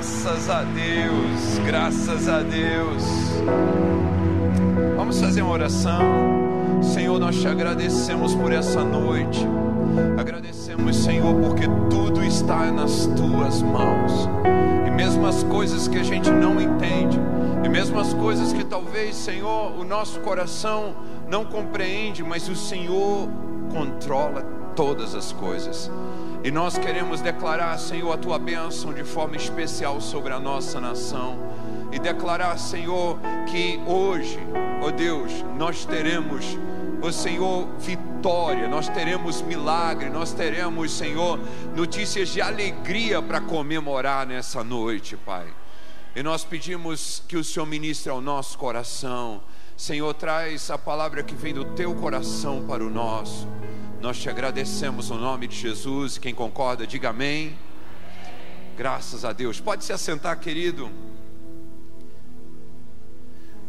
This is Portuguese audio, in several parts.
Graças a Deus, graças a Deus. Vamos fazer uma oração. Senhor, nós te agradecemos por essa noite. Agradecemos, Senhor, porque tudo está nas tuas mãos. E mesmo as coisas que a gente não entende, e mesmo as coisas que talvez, Senhor, o nosso coração não compreende, mas o Senhor controla todas as coisas. E nós queremos declarar, Senhor, a tua bênção de forma especial sobre a nossa nação. E declarar, Senhor, que hoje, ó oh Deus, nós teremos, ó oh Senhor, vitória, nós teremos milagre, nós teremos, Senhor, notícias de alegria para comemorar nessa noite, Pai. E nós pedimos que o Senhor ministre ao nosso coração. Senhor, traz a palavra que vem do teu coração para o nosso. Nós te agradecemos no nome de Jesus. Quem concorda, diga amém. Graças a Deus. Pode se assentar, querido.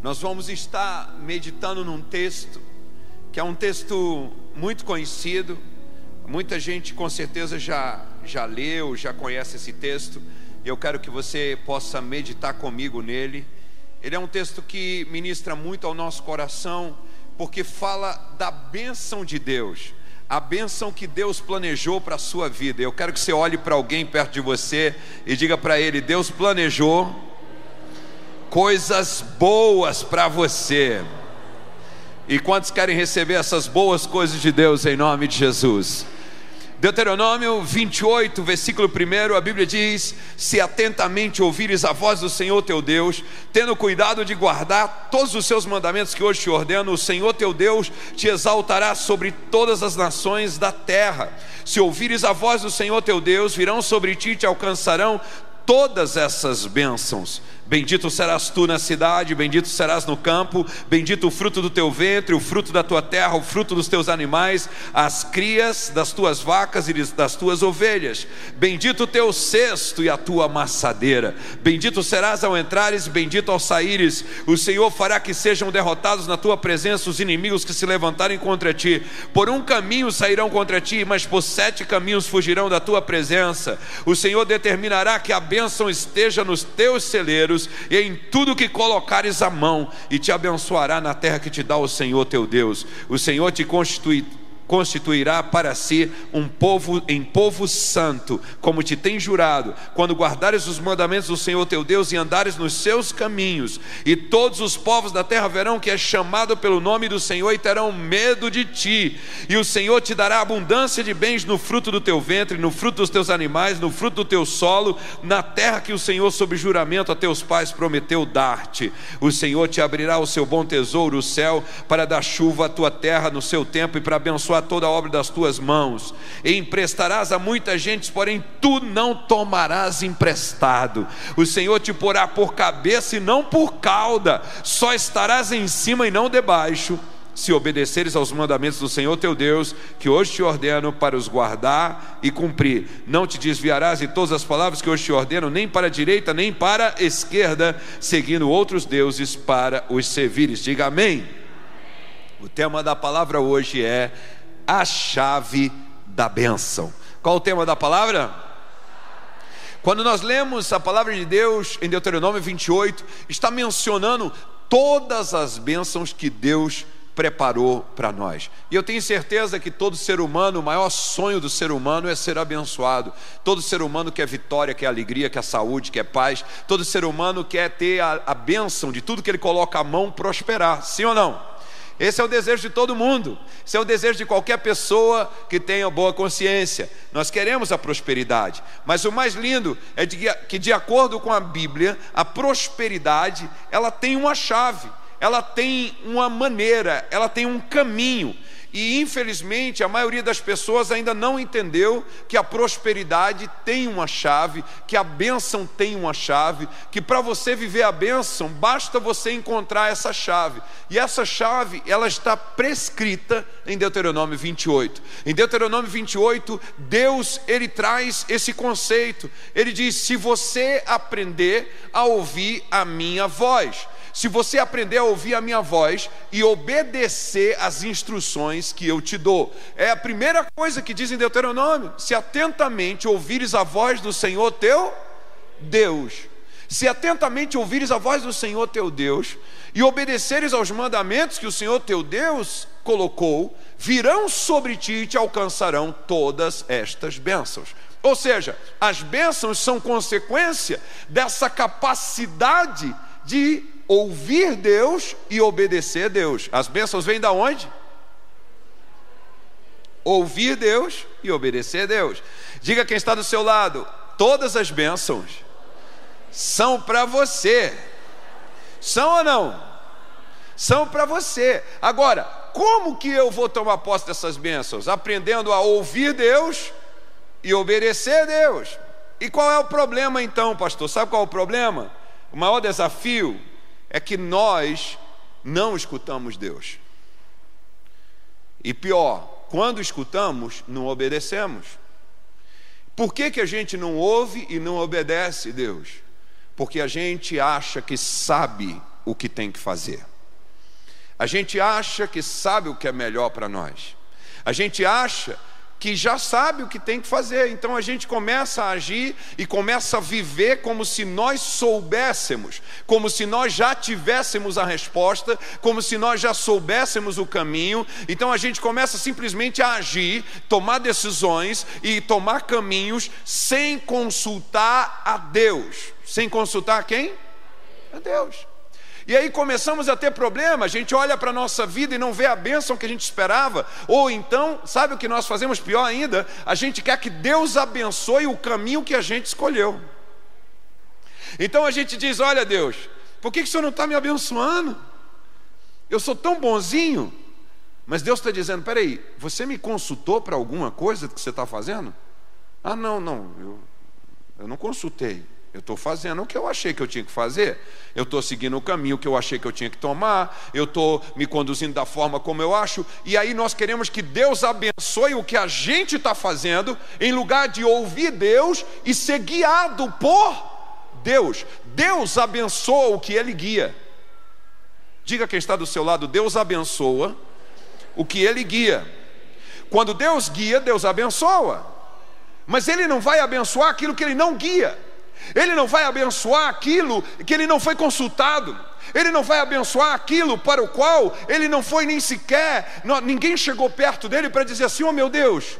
Nós vamos estar meditando num texto que é um texto muito conhecido. Muita gente com certeza já já leu, já conhece esse texto. E eu quero que você possa meditar comigo nele. Ele é um texto que ministra muito ao nosso coração, porque fala da bênção de Deus a bênção que Deus planejou para a sua vida. Eu quero que você olhe para alguém perto de você e diga para ele: Deus planejou coisas boas para você. E quantos querem receber essas boas coisas de Deus em nome de Jesus? Deuteronômio 28, versículo 1, a Bíblia diz: Se atentamente ouvires a voz do Senhor teu Deus, tendo cuidado de guardar todos os seus mandamentos que hoje te ordeno, o Senhor teu Deus te exaltará sobre todas as nações da terra. Se ouvires a voz do Senhor teu Deus, virão sobre ti e te alcançarão todas essas bênçãos Bendito serás tu na cidade, bendito serás no campo, bendito o fruto do teu ventre, o fruto da tua terra, o fruto dos teus animais, as crias das tuas vacas e das tuas ovelhas. Bendito o teu cesto e a tua amassadeira. Bendito serás ao entrares, bendito ao saíres. O Senhor fará que sejam derrotados na tua presença os inimigos que se levantarem contra ti. Por um caminho sairão contra ti, mas por sete caminhos fugirão da tua presença. O Senhor determinará que a bênção esteja nos teus celeiros em tudo que colocares a mão, e te abençoará na terra que te dá o Senhor teu Deus. O Senhor te constitui constituirá para si um povo em povo santo, como te tem jurado, quando guardares os mandamentos do Senhor teu Deus e andares nos seus caminhos, e todos os povos da terra verão que és chamado pelo nome do Senhor e terão medo de ti, e o Senhor te dará abundância de bens no fruto do teu ventre, no fruto dos teus animais, no fruto do teu solo, na terra que o Senhor, sob juramento a teus pais, prometeu dar-te. O Senhor te abrirá o seu bom tesouro, o céu, para dar chuva à tua terra no seu tempo e para abençoar toda a obra das tuas mãos, e emprestarás a muita gente, porém tu não tomarás emprestado. O Senhor te porá por cabeça e não por cauda, só estarás em cima e não debaixo. Se obedeceres aos mandamentos do Senhor teu Deus, que hoje te ordeno para os guardar e cumprir, não te desviarás de todas as palavras que hoje te ordeno, nem para a direita, nem para a esquerda, seguindo outros deuses para os servires. Diga amém. O tema da palavra hoje é a chave da bênção. Qual o tema da palavra? Quando nós lemos a palavra de Deus em Deuteronômio 28, está mencionando todas as bênçãos que Deus preparou para nós. E eu tenho certeza que todo ser humano, o maior sonho do ser humano é ser abençoado. Todo ser humano quer vitória, quer alegria, quer saúde, quer paz. Todo ser humano quer ter a, a bênção de tudo que ele coloca a mão prosperar. Sim ou não? Esse é o desejo de todo mundo. Esse é o desejo de qualquer pessoa que tenha boa consciência. Nós queremos a prosperidade. Mas o mais lindo é de que, de acordo com a Bíblia, a prosperidade ela tem uma chave, ela tem uma maneira, ela tem um caminho. E infelizmente a maioria das pessoas ainda não entendeu que a prosperidade tem uma chave, que a bênção tem uma chave, que para você viver a bênção basta você encontrar essa chave. E essa chave, ela está prescrita em Deuteronômio 28. Em Deuteronômio 28, Deus ele traz esse conceito. Ele diz: "Se você aprender a ouvir a minha voz, se você aprender a ouvir a minha voz e obedecer às instruções que eu te dou. É a primeira coisa que diz em Deuteronômio: se atentamente ouvires a voz do Senhor teu Deus. Se atentamente ouvires a voz do Senhor teu Deus e obedeceres aos mandamentos que o Senhor teu Deus colocou, virão sobre ti e te alcançarão todas estas bênçãos. Ou seja, as bênçãos são consequência dessa capacidade de ouvir Deus e obedecer Deus. As bênçãos vêm da onde? Ouvir Deus e obedecer a Deus. Diga quem está do seu lado: todas as bênçãos são para você. São ou não? São para você. Agora, como que eu vou tomar posse dessas bênçãos? Aprendendo a ouvir Deus e obedecer Deus. E qual é o problema então, pastor? Sabe qual é o problema? O maior desafio é que nós não escutamos Deus. E pior, quando escutamos, não obedecemos. Por que, que a gente não ouve e não obedece Deus? Porque a gente acha que sabe o que tem que fazer. A gente acha que sabe o que é melhor para nós. A gente acha que já sabe o que tem que fazer. Então a gente começa a agir e começa a viver como se nós soubéssemos, como se nós já tivéssemos a resposta, como se nós já soubéssemos o caminho. Então a gente começa simplesmente a agir, tomar decisões e tomar caminhos sem consultar a Deus. Sem consultar quem? A Deus. E aí começamos a ter problema, a gente olha para a nossa vida e não vê a bênção que a gente esperava, ou então, sabe o que nós fazemos pior ainda? A gente quer que Deus abençoe o caminho que a gente escolheu. Então a gente diz: Olha, Deus, por que, que o Senhor não está me abençoando? Eu sou tão bonzinho. Mas Deus está dizendo: peraí, você me consultou para alguma coisa que você está fazendo? Ah, não, não, eu, eu não consultei. Eu estou fazendo o que eu achei que eu tinha que fazer. Eu estou seguindo o caminho que eu achei que eu tinha que tomar. Eu estou me conduzindo da forma como eu acho. E aí nós queremos que Deus abençoe o que a gente está fazendo, em lugar de ouvir Deus e ser guiado por Deus. Deus abençoa o que Ele guia. Diga quem está do seu lado: Deus abençoa o que Ele guia. Quando Deus guia, Deus abençoa. Mas Ele não vai abençoar aquilo que Ele não guia. Ele não vai abençoar aquilo que ele não foi consultado. Ele não vai abençoar aquilo para o qual ele não foi nem sequer, não, ninguém chegou perto dele para dizer assim: Oh meu Deus,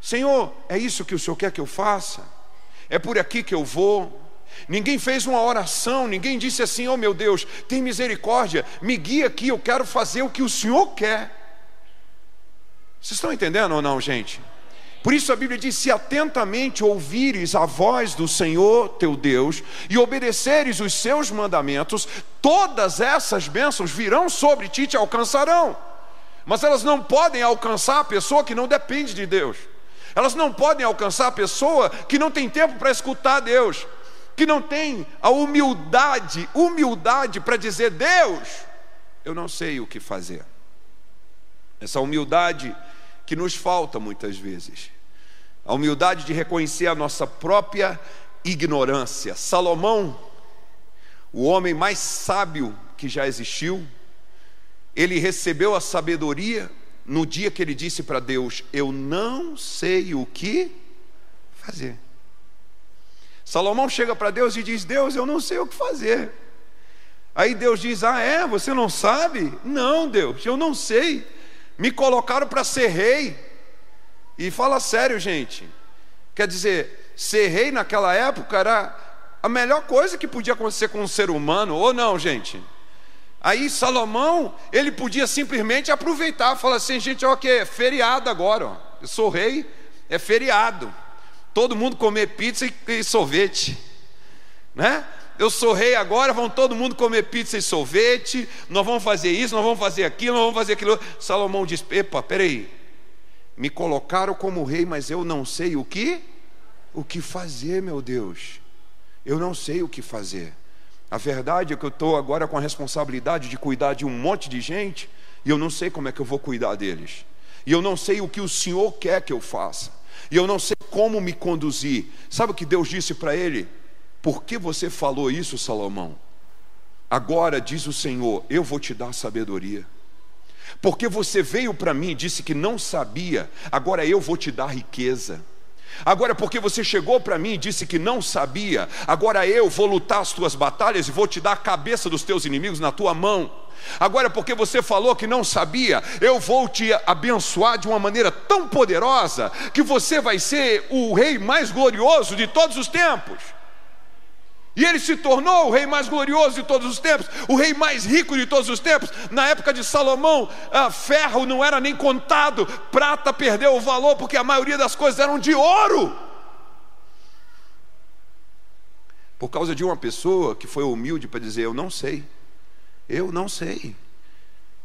Senhor, é isso que o Senhor quer que eu faça? É por aqui que eu vou? Ninguém fez uma oração, ninguém disse assim: Oh meu Deus, tem misericórdia, me guia aqui, eu quero fazer o que o Senhor quer. Vocês estão entendendo ou não, gente? Por isso a Bíblia diz: se atentamente ouvires a voz do Senhor teu Deus e obedeceres os seus mandamentos, todas essas bênçãos virão sobre ti e te alcançarão. Mas elas não podem alcançar a pessoa que não depende de Deus. Elas não podem alcançar a pessoa que não tem tempo para escutar Deus, que não tem a humildade, humildade para dizer: Deus, eu não sei o que fazer. Essa humildade que nos falta muitas vezes. A humildade de reconhecer a nossa própria ignorância. Salomão, o homem mais sábio que já existiu, ele recebeu a sabedoria no dia que ele disse para Deus: Eu não sei o que fazer. Salomão chega para Deus e diz: Deus, eu não sei o que fazer. Aí Deus diz: Ah, é? Você não sabe? Não, Deus, eu não sei me colocaram para ser rei. E fala sério, gente. Quer dizer, ser rei naquela época era a melhor coisa que podia acontecer com um ser humano, ou não, gente? Aí Salomão, ele podia simplesmente aproveitar, falar assim, gente, ó, que é feriado agora, ó. eu sou rei, é feriado. Todo mundo comer pizza e, e sorvete, né? Eu sou rei agora, vão todo mundo comer pizza e sorvete, nós vamos fazer isso, nós vamos fazer aquilo, nós vamos fazer aquilo. Salomão diz: Epa, peraí, me colocaram como rei, mas eu não sei o que, o que fazer, meu Deus. Eu não sei o que fazer. A verdade é que eu estou agora com a responsabilidade de cuidar de um monte de gente, e eu não sei como é que eu vou cuidar deles. E eu não sei o que o Senhor quer que eu faça. E eu não sei como me conduzir. Sabe o que Deus disse para ele? Por que você falou isso, Salomão? Agora diz o Senhor: Eu vou te dar sabedoria. Porque você veio para mim e disse que não sabia, agora eu vou te dar riqueza. Agora, porque você chegou para mim e disse que não sabia, agora eu vou lutar as tuas batalhas e vou te dar a cabeça dos teus inimigos na tua mão. Agora, porque você falou que não sabia, eu vou te abençoar de uma maneira tão poderosa que você vai ser o rei mais glorioso de todos os tempos. E ele se tornou o rei mais glorioso de todos os tempos, o rei mais rico de todos os tempos. Na época de Salomão, ah, ferro não era nem contado, prata perdeu o valor porque a maioria das coisas eram de ouro. Por causa de uma pessoa que foi humilde para dizer: Eu não sei, eu não sei.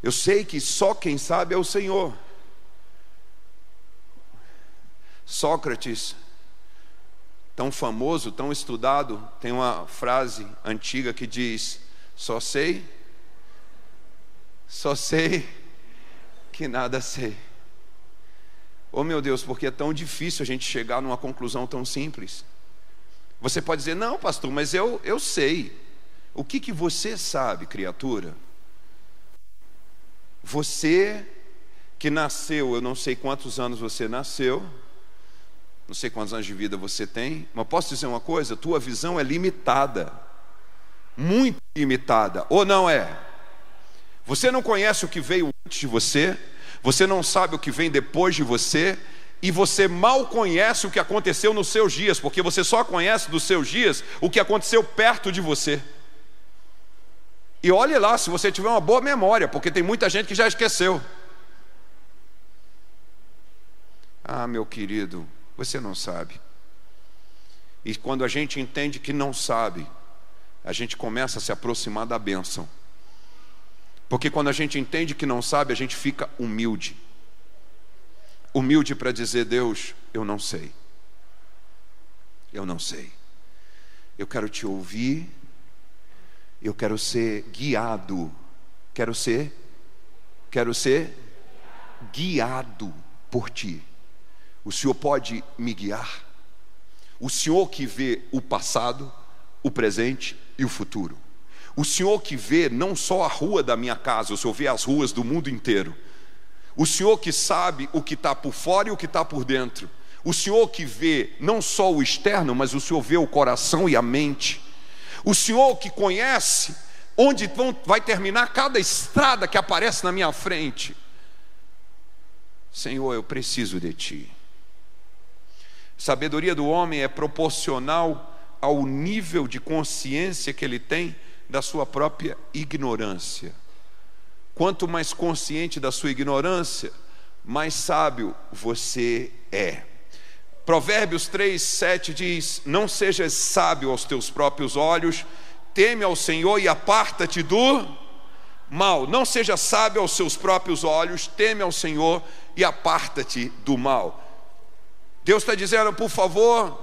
Eu sei que só quem sabe é o Senhor. Sócrates tão famoso, tão estudado, tem uma frase antiga que diz: Só sei, só sei que nada sei. Oh meu Deus, porque é tão difícil a gente chegar numa conclusão tão simples. Você pode dizer, não, pastor, mas eu, eu sei. O que, que você sabe, criatura? Você que nasceu, eu não sei quantos anos você nasceu, não sei quantos anos de vida você tem, mas posso dizer uma coisa: tua visão é limitada, muito limitada, ou não é? Você não conhece o que veio antes de você, você não sabe o que vem depois de você, e você mal conhece o que aconteceu nos seus dias, porque você só conhece dos seus dias o que aconteceu perto de você. E olhe lá se você tiver uma boa memória, porque tem muita gente que já esqueceu. Ah, meu querido, você não sabe. E quando a gente entende que não sabe, a gente começa a se aproximar da bênção. Porque quando a gente entende que não sabe, a gente fica humilde. Humilde para dizer, Deus, eu não sei. Eu não sei. Eu quero te ouvir. Eu quero ser guiado. Quero ser quero ser guiado por ti. O Senhor pode me guiar? O Senhor que vê o passado, o presente e o futuro. O Senhor que vê não só a rua da minha casa, o Senhor vê as ruas do mundo inteiro. O Senhor que sabe o que está por fora e o que está por dentro. O Senhor que vê não só o externo, mas o Senhor vê o coração e a mente. O Senhor que conhece onde vai terminar cada estrada que aparece na minha frente. Senhor, eu preciso de Ti. Sabedoria do homem é proporcional ao nível de consciência que ele tem da sua própria ignorância. Quanto mais consciente da sua ignorância, mais sábio você é. Provérbios 3, 7 diz: Não sejas sábio aos teus próprios olhos, teme ao Senhor e aparta-te do mal. Não seja sábio aos seus próprios olhos, teme ao Senhor e aparta-te do mal. Deus está dizendo, por favor,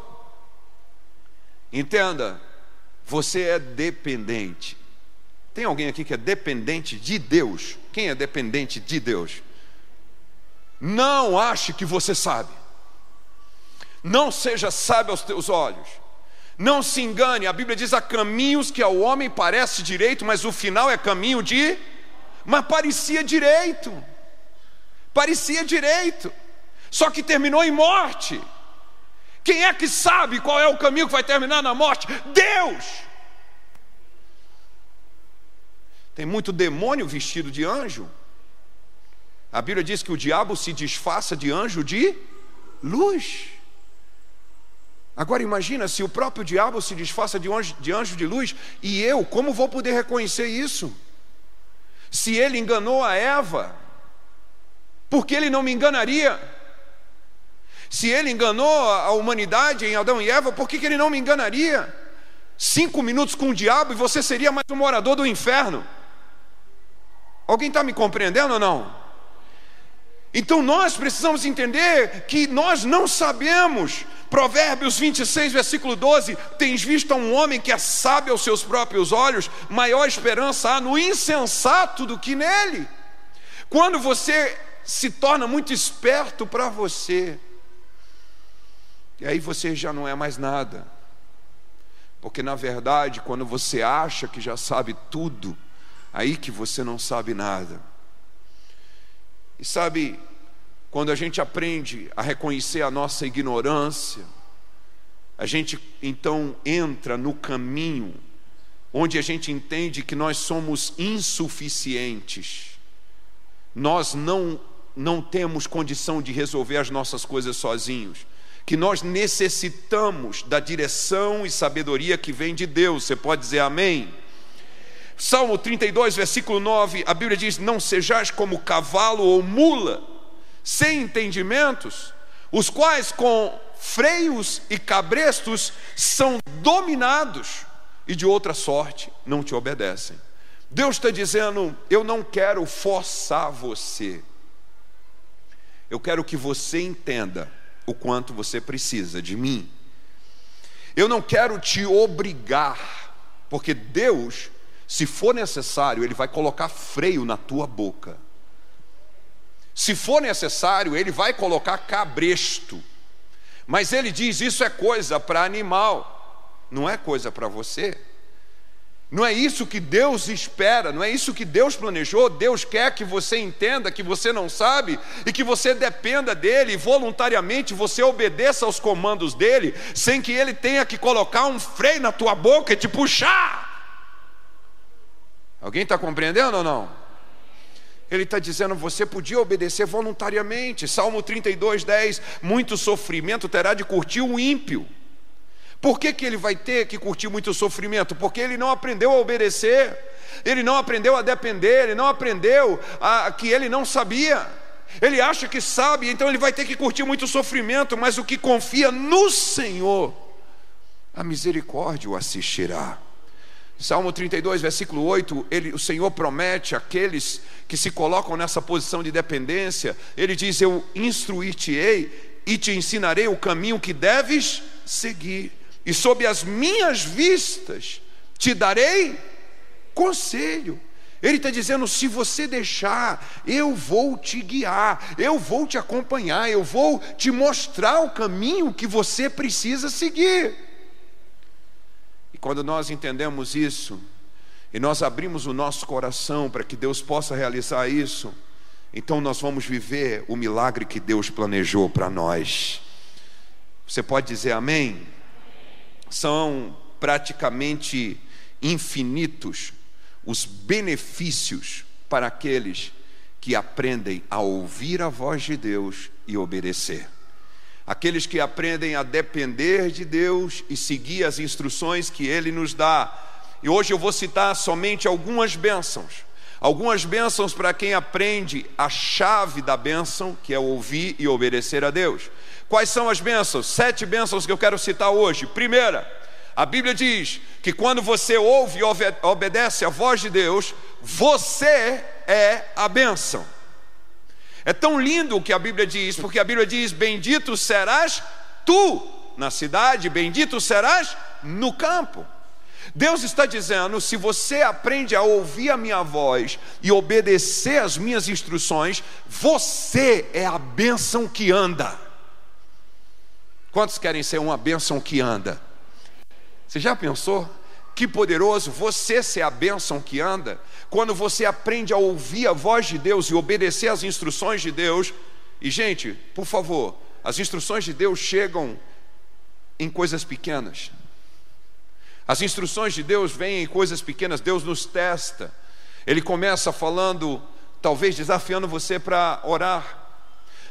entenda, você é dependente. Tem alguém aqui que é dependente de Deus? Quem é dependente de Deus? Não ache que você sabe. Não seja sábio aos teus olhos. Não se engane, a Bíblia diz: há caminhos que ao homem parece direito, mas o final é caminho de. Mas parecia direito. Parecia direito só que terminou em morte. Quem é que sabe qual é o caminho que vai terminar na morte? Deus! Tem muito demônio vestido de anjo. A Bíblia diz que o diabo se disfarça de anjo de luz. Agora imagina se o próprio diabo se disfarça de anjo, de anjo de luz e eu, como vou poder reconhecer isso? Se ele enganou a Eva, por que ele não me enganaria? Se ele enganou a humanidade em Adão e Eva, por que, que ele não me enganaria? Cinco minutos com o diabo e você seria mais um morador do inferno. Alguém está me compreendendo ou não? Então nós precisamos entender que nós não sabemos. Provérbios 26, versículo 12: Tens visto um homem que é sábio aos seus próprios olhos, maior esperança há no insensato do que nele. Quando você se torna muito esperto para você, e aí você já não é mais nada. Porque na verdade, quando você acha que já sabe tudo, aí que você não sabe nada. E sabe, quando a gente aprende a reconhecer a nossa ignorância, a gente então entra no caminho onde a gente entende que nós somos insuficientes. Nós não não temos condição de resolver as nossas coisas sozinhos, que nós necessitamos da direção e sabedoria que vem de Deus. Você pode dizer amém? Salmo 32, versículo 9, a Bíblia diz: Não sejais como cavalo ou mula, sem entendimentos, os quais com freios e cabrestos são dominados e de outra sorte não te obedecem. Deus está dizendo: eu não quero forçar você, eu quero que você entenda o quanto você precisa de mim. Eu não quero te obrigar, porque Deus, se for necessário, Ele vai colocar freio na tua boca. Se for necessário, Ele vai colocar cabresto. Mas Ele diz: isso é coisa para animal, não é coisa para você. Não é isso que Deus espera, não é isso que Deus planejou. Deus quer que você entenda que você não sabe e que você dependa dele e voluntariamente você obedeça aos comandos dele, sem que ele tenha que colocar um freio na tua boca e te puxar. Alguém está compreendendo ou não? Ele está dizendo: você podia obedecer voluntariamente. Salmo 32, 10: Muito sofrimento terá de curtir o ímpio por que, que ele vai ter que curtir muito sofrimento? Porque ele não aprendeu a obedecer, ele não aprendeu a depender, ele não aprendeu a, que ele não sabia. Ele acha que sabe, então ele vai ter que curtir muito sofrimento, mas o que confia no Senhor, a misericórdia o assistirá. Salmo 32, versículo 8, ele, o Senhor promete àqueles que se colocam nessa posição de dependência, ele diz: Eu instruir-te-ei e te ensinarei o caminho que deves seguir e sob as minhas vistas te darei conselho. Ele está dizendo: se você deixar, eu vou te guiar, eu vou te acompanhar, eu vou te mostrar o caminho que você precisa seguir. E quando nós entendemos isso, e nós abrimos o nosso coração para que Deus possa realizar isso, então nós vamos viver o milagre que Deus planejou para nós. Você pode dizer amém? São praticamente infinitos os benefícios para aqueles que aprendem a ouvir a voz de Deus e obedecer. Aqueles que aprendem a depender de Deus e seguir as instruções que Ele nos dá. E hoje eu vou citar somente algumas bênçãos. Algumas bênçãos para quem aprende a chave da bênção, que é ouvir e obedecer a Deus. Quais são as bênçãos? Sete bênçãos que eu quero citar hoje. Primeira, a Bíblia diz que quando você ouve e obedece a voz de Deus, você é a bênção. É tão lindo o que a Bíblia diz, porque a Bíblia diz: Bendito serás tu na cidade, bendito serás no campo. Deus está dizendo: se você aprende a ouvir a minha voz e obedecer as minhas instruções, você é a bênção que anda. Quantos querem ser uma bênção que anda? Você já pensou? Que poderoso você ser a bênção que anda, quando você aprende a ouvir a voz de Deus e obedecer às instruções de Deus. E, gente, por favor, as instruções de Deus chegam em coisas pequenas. As instruções de Deus vêm em coisas pequenas, Deus nos testa. Ele começa falando, talvez desafiando você para orar,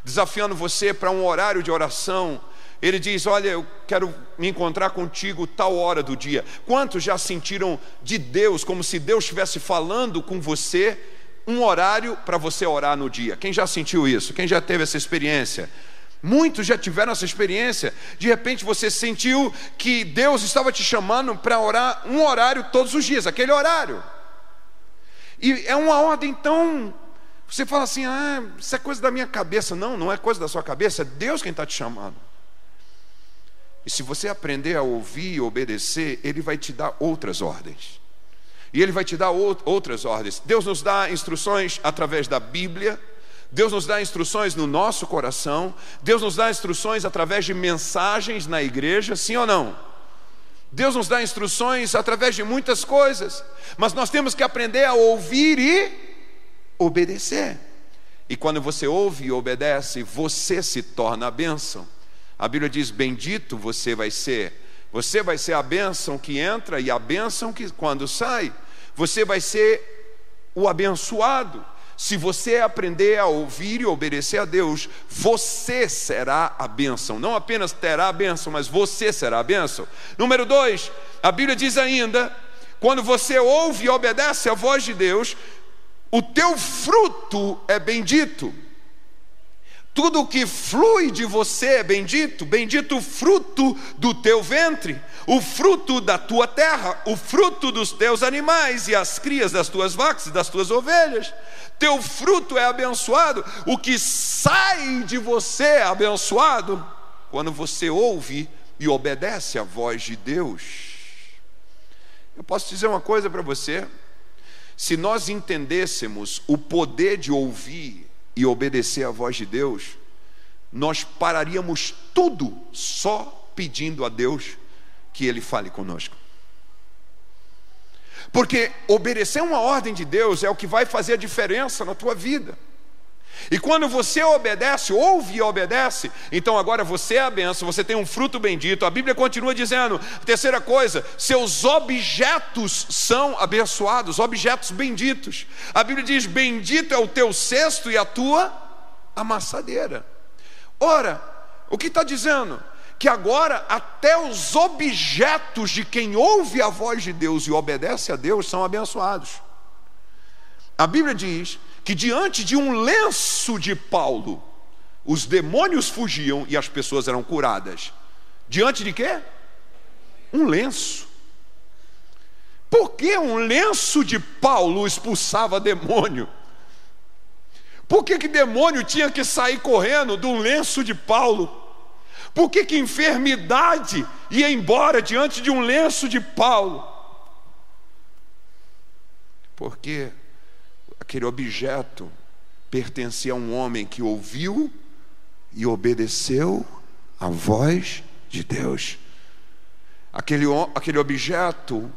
desafiando você para um horário de oração, ele diz: Olha, eu quero me encontrar contigo tal hora do dia. Quantos já sentiram de Deus, como se Deus estivesse falando com você, um horário para você orar no dia? Quem já sentiu isso? Quem já teve essa experiência? Muitos já tiveram essa experiência. De repente você sentiu que Deus estava te chamando para orar um horário todos os dias, aquele horário. E é uma ordem tão. Você fala assim: ah, isso é coisa da minha cabeça. Não, não é coisa da sua cabeça, é Deus quem está te chamando. E se você aprender a ouvir e obedecer, Ele vai te dar outras ordens. E Ele vai te dar outras ordens. Deus nos dá instruções através da Bíblia, Deus nos dá instruções no nosso coração, Deus nos dá instruções através de mensagens na igreja, sim ou não? Deus nos dá instruções através de muitas coisas, mas nós temos que aprender a ouvir e obedecer. E quando você ouve e obedece, você se torna a bênção. A Bíblia diz: Bendito você vai ser. Você vai ser a bênção que entra e a bênção que quando sai. Você vai ser o abençoado. Se você aprender a ouvir e obedecer a Deus, você será a bênção. Não apenas terá a bênção, mas você será a bênção. Número dois, a Bíblia diz ainda: quando você ouve e obedece a voz de Deus, o teu fruto é bendito. Tudo que flui de você é bendito, bendito o fruto do teu ventre, o fruto da tua terra, o fruto dos teus animais e as crias das tuas vacas e das tuas ovelhas. Teu fruto é abençoado, o que sai de você é abençoado quando você ouve e obedece à voz de Deus. Eu posso dizer uma coisa para você: se nós entendêssemos o poder de ouvir e obedecer à voz de Deus, nós pararíamos tudo só pedindo a Deus que Ele fale conosco. Porque obedecer uma ordem de Deus é o que vai fazer a diferença na tua vida. E quando você obedece, ouve e obedece, então agora você é a benção, você tem um fruto bendito. A Bíblia continua dizendo, terceira coisa, seus objetos são abençoados, objetos benditos. A Bíblia diz: Bendito é o teu cesto e a tua amassadeira. Ora, o que está dizendo? Que agora até os objetos de quem ouve a voz de Deus e obedece a Deus são abençoados. A Bíblia diz que diante de um lenço de Paulo, os demônios fugiam e as pessoas eram curadas. Diante de quê? Um lenço. Por que um lenço de Paulo expulsava demônio? Por que, que demônio tinha que sair correndo do lenço de Paulo? Por que, que enfermidade ia embora diante de um lenço de Paulo? Porque aquele objeto pertencia a um homem que ouviu e obedeceu a voz de Deus. Aquele, aquele objeto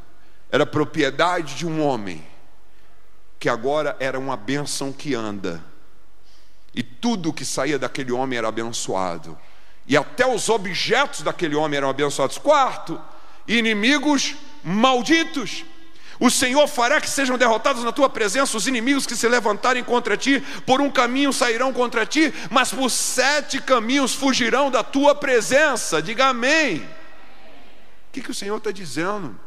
era propriedade de um homem que agora era uma bênção que anda. E tudo que saía daquele homem era abençoado. E até os objetos daquele homem eram abençoados. Quarto, inimigos malditos. O Senhor fará que sejam derrotados na tua presença os inimigos que se levantarem contra ti, por um caminho sairão contra ti, mas por sete caminhos fugirão da tua presença. Diga amém. O que, que o Senhor está dizendo?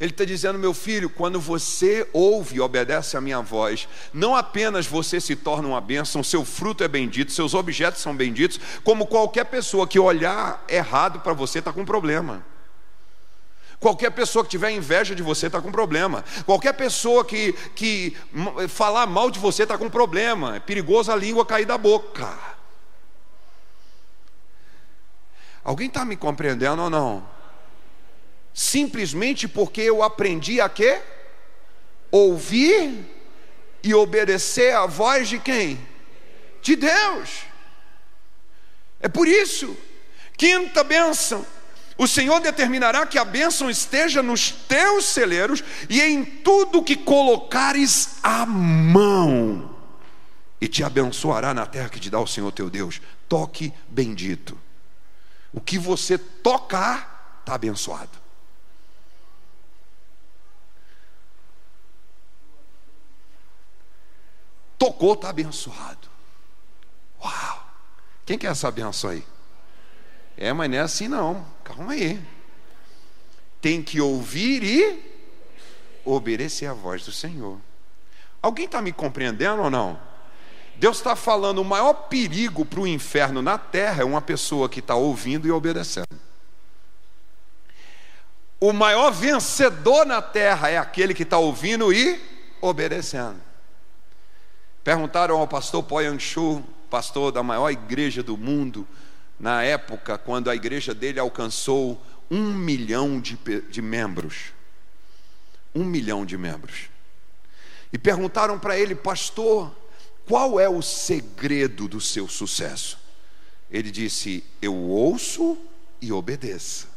Ele está dizendo, meu filho, quando você ouve e obedece a minha voz, não apenas você se torna uma bênção, seu fruto é bendito, seus objetos são benditos, como qualquer pessoa que olhar errado para você está com problema. Qualquer pessoa que tiver inveja de você está com problema. Qualquer pessoa que, que falar mal de você está com problema. É perigoso a língua cair da boca. Alguém está me compreendendo ou não? Simplesmente porque eu aprendi a quê? Ouvir e obedecer a voz de quem? De Deus. É por isso. Quinta bênção o Senhor determinará que a bênção esteja nos teus celeiros e em tudo que colocares a mão, e te abençoará na terra que te dá o Senhor teu Deus. Toque bendito. O que você tocar, está abençoado. Tocou, está abençoado. Uau! Quem quer essa benção aí? É, mas não é assim não. Calma aí. Tem que ouvir e obedecer a voz do Senhor. Alguém está me compreendendo ou não? Deus está falando: o maior perigo para o inferno na terra é uma pessoa que está ouvindo e obedecendo. O maior vencedor na terra é aquele que está ouvindo e obedecendo. Perguntaram ao pastor Poyan Shu, pastor da maior igreja do mundo, na época quando a igreja dele alcançou um milhão de, de membros. Um milhão de membros. E perguntaram para ele, pastor, qual é o segredo do seu sucesso? Ele disse: Eu ouço e obedeço.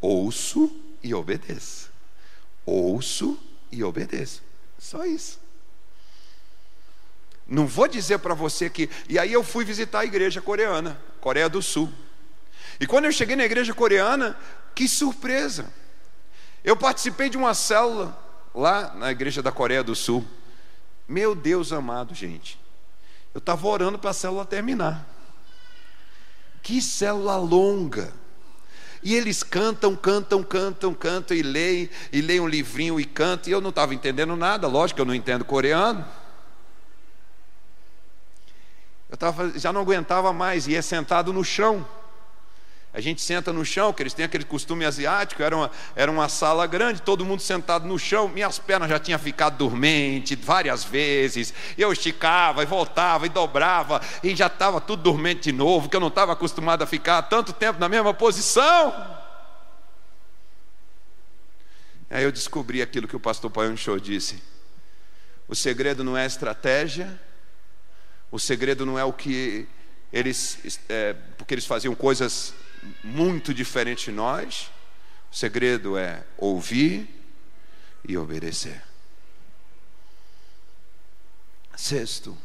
Ouço e obedeço. Ouço e obedeço. Só isso. Não vou dizer para você que. E aí eu fui visitar a igreja coreana, Coreia do Sul. E quando eu cheguei na igreja coreana, que surpresa! Eu participei de uma célula lá na igreja da Coreia do Sul. Meu Deus amado, gente. Eu estava orando para a célula terminar. Que célula longa. E eles cantam, cantam, cantam, cantam e leem, e leem um livrinho e cantam. E eu não estava entendendo nada, lógico que eu não entendo coreano. Eu tava, já não aguentava mais, ia sentado no chão. A gente senta no chão, que eles têm aquele costume asiático, era uma, era uma sala grande, todo mundo sentado no chão, minhas pernas já tinham ficado dormente várias vezes, eu esticava e voltava e dobrava, e já estava tudo dormente de novo, que eu não estava acostumado a ficar tanto tempo na mesma posição. Aí eu descobri aquilo que o pastor Paião Show disse: o segredo não é estratégia, o segredo não é o que eles, é, porque eles faziam coisas muito diferentes de nós. O segredo é ouvir e obedecer. Sexto,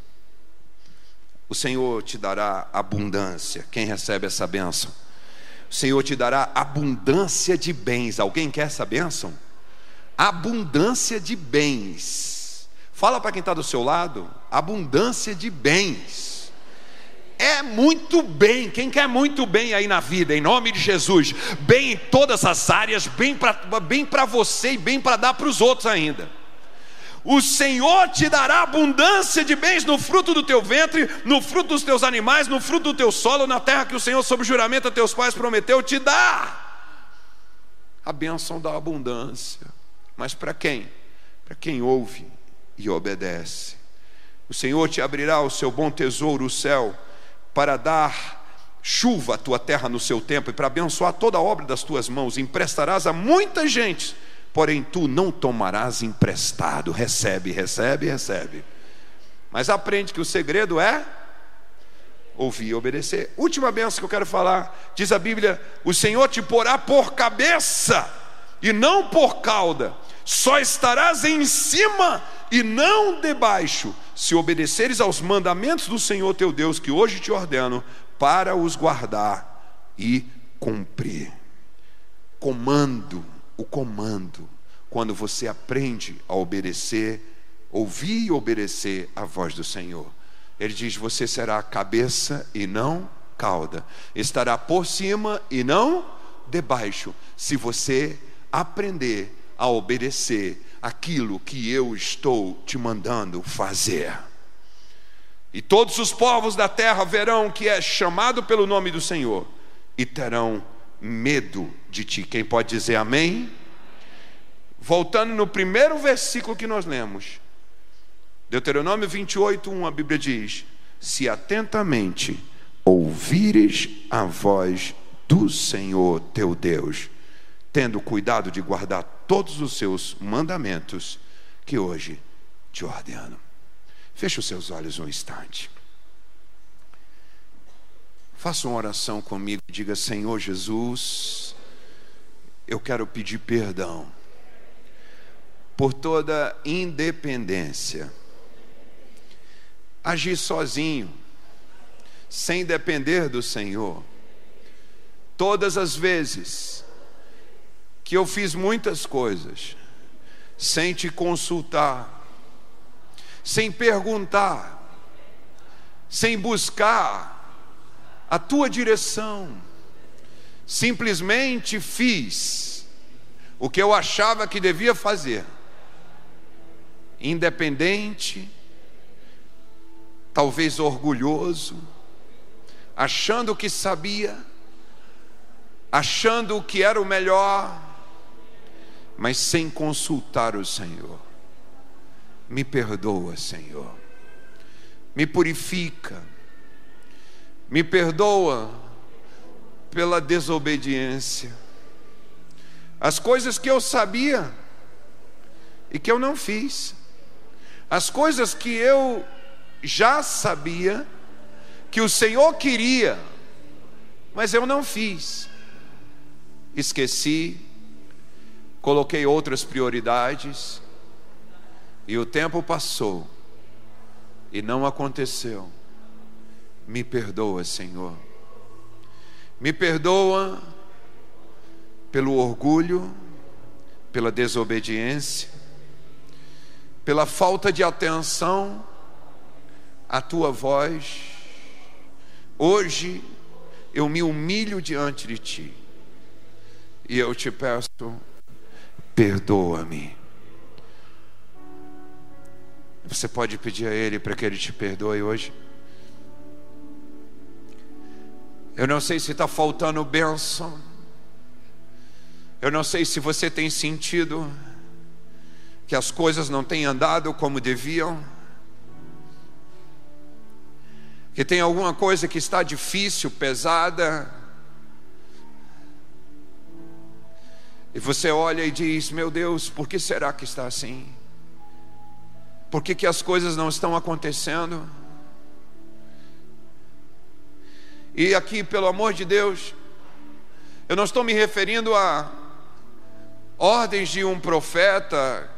o Senhor te dará abundância. Quem recebe essa bênção? O Senhor te dará abundância de bens. Alguém quer essa bênção? Abundância de bens. Fala para quem está do seu lado, abundância de bens. É muito bem, quem quer muito bem aí na vida, em nome de Jesus, bem em todas as áreas, bem para bem você e bem para dar para os outros ainda. O Senhor te dará abundância de bens no fruto do teu ventre, no fruto dos teus animais, no fruto do teu solo, na terra que o Senhor, sob juramento a teus pais, prometeu te dar. A bênção da abundância. Mas para quem? Para quem ouve e obedece. O Senhor te abrirá o seu bom tesouro, o céu, para dar chuva à tua terra no seu tempo e para abençoar toda a obra das tuas mãos. Emprestarás a muita gente, porém tu não tomarás emprestado. Recebe, recebe, recebe. Mas aprende que o segredo é ouvir e obedecer. Última benção que eu quero falar, diz a Bíblia: o Senhor te porá por cabeça e não por cauda só estarás em cima e não debaixo, se obedeceres aos mandamentos do Senhor teu Deus, que hoje te ordeno, para os guardar e cumprir. Comando, o comando, quando você aprende a obedecer, ouvir e obedecer a voz do Senhor. Ele diz: Você será cabeça e não cauda, estará por cima e não debaixo, se você aprender a obedecer aquilo que eu estou te mandando fazer. E todos os povos da terra verão que é chamado pelo nome do Senhor e terão medo de ti. Quem pode dizer amém? Voltando no primeiro versículo que nós lemos, Deuteronômio 28, 1, a Bíblia diz: Se atentamente ouvires a voz do Senhor teu Deus, tendo cuidado de guardar todos os seus mandamentos que hoje te ordeno. Feche os seus olhos um instante. Faça uma oração comigo e diga: Senhor Jesus, eu quero pedir perdão por toda independência. Agir sozinho, sem depender do Senhor. Todas as vezes que eu fiz muitas coisas sem te consultar, sem perguntar, sem buscar a tua direção. Simplesmente fiz o que eu achava que devia fazer, independente, talvez orgulhoso, achando que sabia, achando que era o melhor, mas sem consultar o Senhor. Me perdoa, Senhor. Me purifica. Me perdoa pela desobediência. As coisas que eu sabia e que eu não fiz. As coisas que eu já sabia que o Senhor queria, mas eu não fiz. Esqueci coloquei outras prioridades, e o tempo passou, e não aconteceu. Me perdoa, Senhor. Me perdoa pelo orgulho, pela desobediência, pela falta de atenção à tua voz. Hoje eu me humilho diante de ti e eu te peço, perdoa-me. Você pode pedir a Ele para que Ele te perdoe hoje? Eu não sei se está faltando bênção. Eu não sei se você tem sentido que as coisas não têm andado como deviam. Que tem alguma coisa que está difícil, pesada. E você olha e diz: Meu Deus, por que será que está assim? Por que, que as coisas não estão acontecendo? E aqui, pelo amor de Deus, eu não estou me referindo a ordens de um profeta,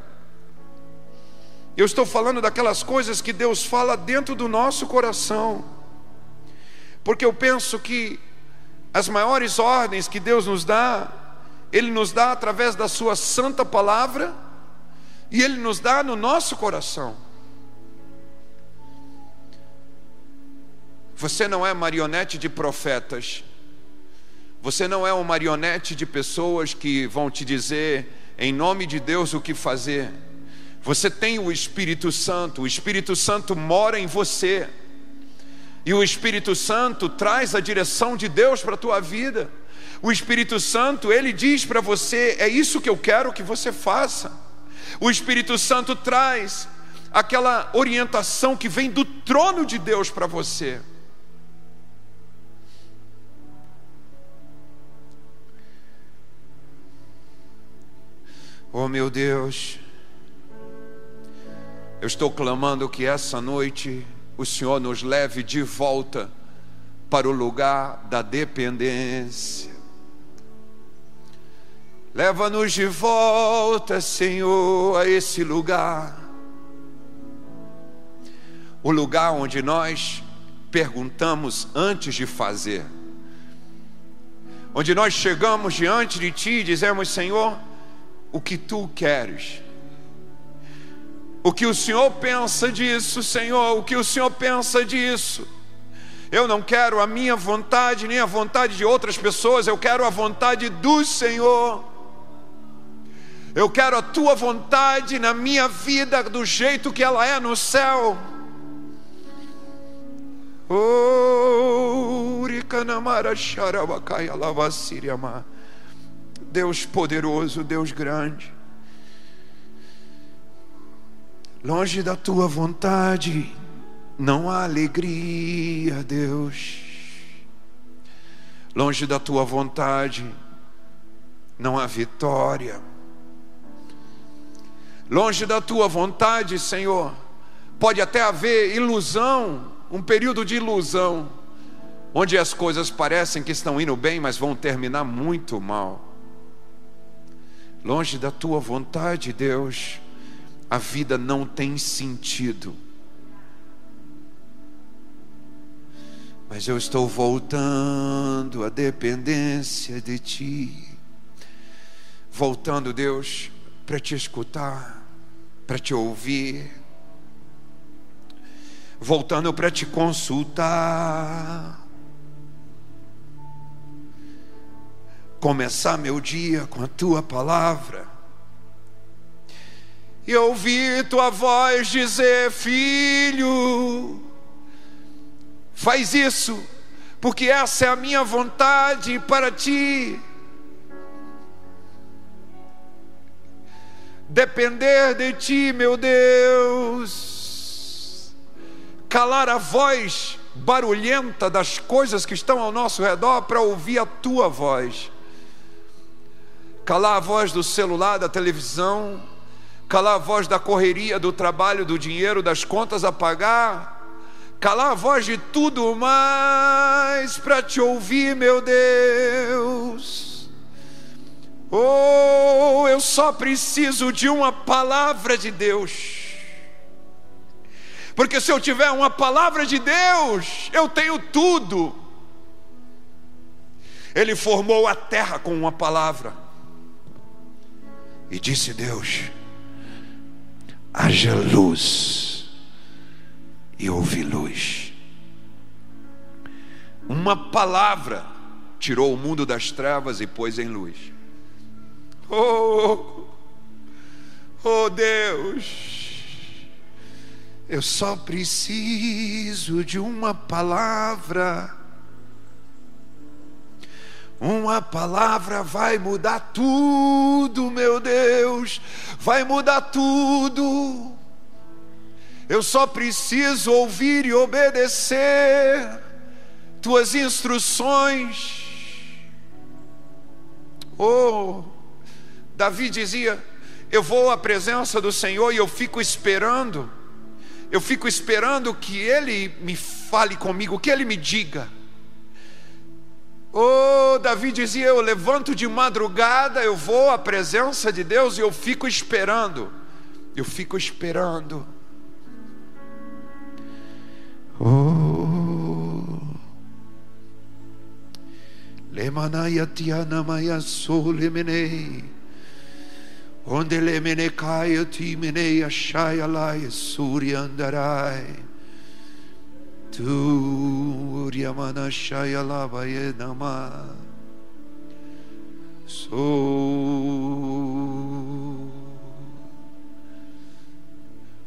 eu estou falando daquelas coisas que Deus fala dentro do nosso coração, porque eu penso que as maiores ordens que Deus nos dá, Ele nos dá através da Sua santa palavra, e Ele nos dá no nosso coração. Você não é marionete de profetas, você não é uma marionete de pessoas que vão te dizer em nome de Deus o que fazer. Você tem o Espírito Santo, o Espírito Santo mora em você. E o Espírito Santo traz a direção de Deus para a tua vida. O Espírito Santo, ele diz para você: é isso que eu quero que você faça. O Espírito Santo traz aquela orientação que vem do trono de Deus para você. Oh meu Deus, eu estou clamando que essa noite o Senhor nos leve de volta para o lugar da dependência. Leva-nos de volta, Senhor, a esse lugar. O lugar onde nós perguntamos antes de fazer. Onde nós chegamos diante de Ti e dizemos: Senhor, o que Tu queres? O que o Senhor pensa disso, Senhor? O que o Senhor pensa disso? Eu não quero a minha vontade, nem a vontade de outras pessoas, eu quero a vontade do Senhor. Eu quero a tua vontade na minha vida do jeito que ela é no céu. Oh, Deus poderoso, Deus grande. Longe da tua vontade não há alegria, Deus. Longe da tua vontade não há vitória. Longe da tua vontade, Senhor, pode até haver ilusão, um período de ilusão, onde as coisas parecem que estão indo bem, mas vão terminar muito mal. Longe da tua vontade, Deus, a vida não tem sentido. Mas eu estou voltando à dependência de Ti. Voltando, Deus, para te escutar para te ouvir, voltando para te consultar. Começar meu dia com a tua palavra e ouvir tua voz dizer: Filho, faz isso, porque essa é a minha vontade para ti. Depender de Ti, meu Deus, calar a voz barulhenta das coisas que estão ao nosso redor para ouvir a Tua voz, calar a voz do celular, da televisão, calar a voz da correria, do trabalho, do dinheiro, das contas a pagar, calar a voz de tudo mais para te ouvir, meu Deus. Oh, eu só preciso de uma palavra de Deus. Porque se eu tiver uma palavra de Deus, eu tenho tudo. Ele formou a terra com uma palavra. E disse Deus: haja luz. E houve luz. Uma palavra tirou o mundo das trevas e pôs em luz. Oh, oh Deus, eu só preciso de uma palavra. Uma palavra vai mudar tudo, meu Deus, vai mudar tudo. Eu só preciso ouvir e obedecer tuas instruções. Oh, Davi dizia: Eu vou à presença do Senhor e eu fico esperando, eu fico esperando que Ele me fale comigo, que Ele me diga. Oh, Davi dizia: Eu levanto de madrugada, eu vou à presença de Deus e eu fico esperando. Eu fico esperando. Oh. Onde lemene caia timene achai alai suri andarai. Tu Yamana Shayalava Nama Sou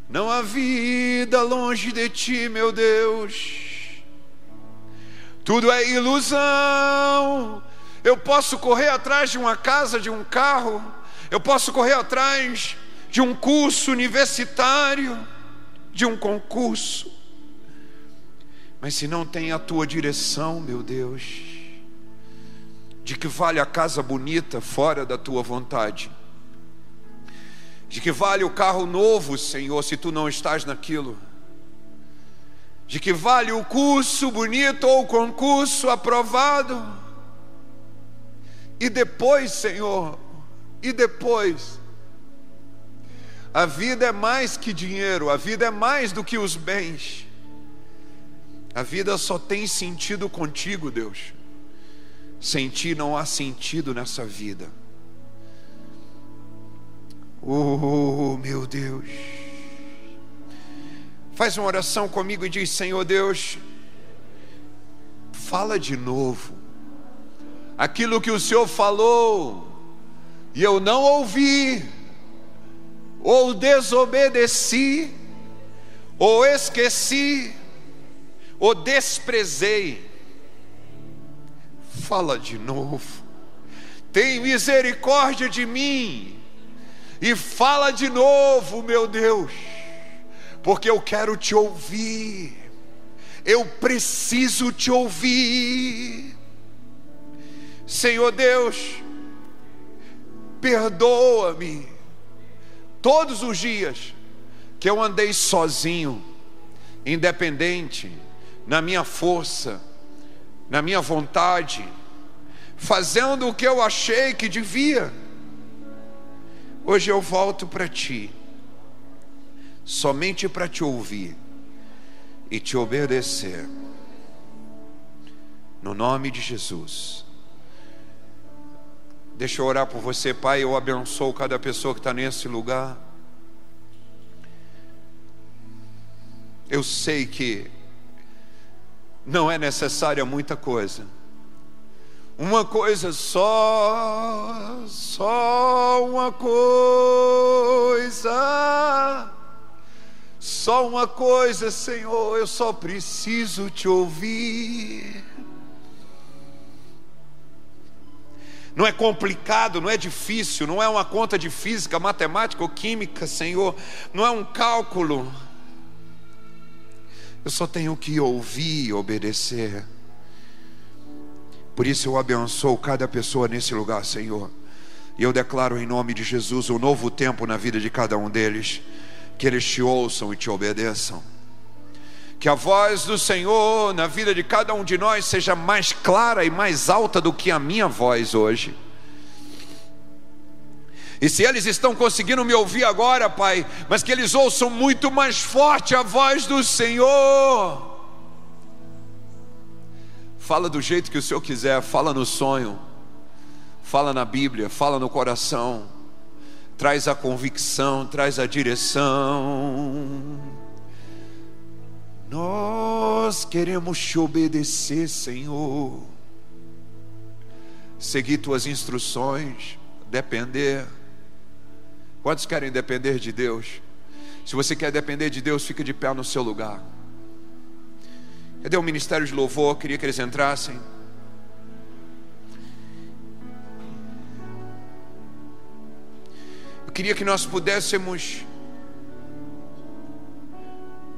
Não há vida longe de ti, meu Deus. Tudo é ilusão. Eu posso correr atrás de uma casa, de um carro. Eu posso correr atrás de um curso universitário, de um concurso. Mas se não tem a tua direção, meu Deus, de que vale a casa bonita fora da tua vontade? De que vale o carro novo, Senhor, se tu não estás naquilo? De que vale o curso bonito ou o concurso aprovado? E depois, Senhor, e depois? A vida é mais que dinheiro, a vida é mais do que os bens. A vida só tem sentido contigo, Deus. Sem ti não há sentido nessa vida. Oh, meu Deus. Faz uma oração comigo e diz: Senhor Deus, fala de novo. Aquilo que o Senhor falou e eu não ouvi, ou desobedeci, ou esqueci o desprezei. Fala de novo. Tem misericórdia de mim. E fala de novo, meu Deus, porque eu quero te ouvir. Eu preciso te ouvir. Senhor Deus, perdoa-me todos os dias que eu andei sozinho, independente, na minha força, na minha vontade, fazendo o que eu achei que devia. Hoje eu volto para ti, somente para te ouvir e te obedecer. No nome de Jesus. Deixa eu orar por você, Pai. Eu abençoo cada pessoa que está nesse lugar. Eu sei que não é necessária muita coisa. Uma coisa só, só uma coisa, só uma coisa, Senhor, eu só preciso te ouvir. Não é complicado, não é difícil, não é uma conta de física, matemática ou química, Senhor, não é um cálculo eu só tenho que ouvir e obedecer. Por isso eu abençoo cada pessoa nesse lugar, Senhor. E eu declaro em nome de Jesus um novo tempo na vida de cada um deles. Que eles te ouçam e te obedeçam. Que a voz do Senhor na vida de cada um de nós seja mais clara e mais alta do que a minha voz hoje. E se eles estão conseguindo me ouvir agora, Pai, mas que eles ouçam muito mais forte a voz do Senhor. Fala do jeito que o Senhor quiser, fala no sonho, fala na Bíblia, fala no coração, traz a convicção, traz a direção. Nós queremos te obedecer, Senhor, seguir tuas instruções, depender. Quantos querem depender de Deus? Se você quer depender de Deus, fica de pé no seu lugar. Cadê o ministério de louvor? Queria que eles entrassem. Eu queria que nós pudéssemos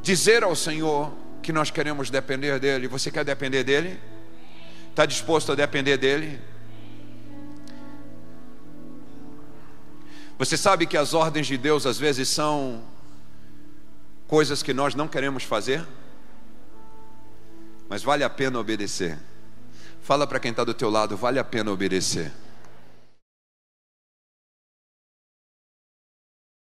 dizer ao Senhor que nós queremos depender dEle. Você quer depender dEle? Está disposto a depender dEle? Você sabe que as ordens de Deus às vezes são coisas que nós não queremos fazer? mas vale a pena obedecer. Fala para quem está do teu lado, vale a pena obedecer.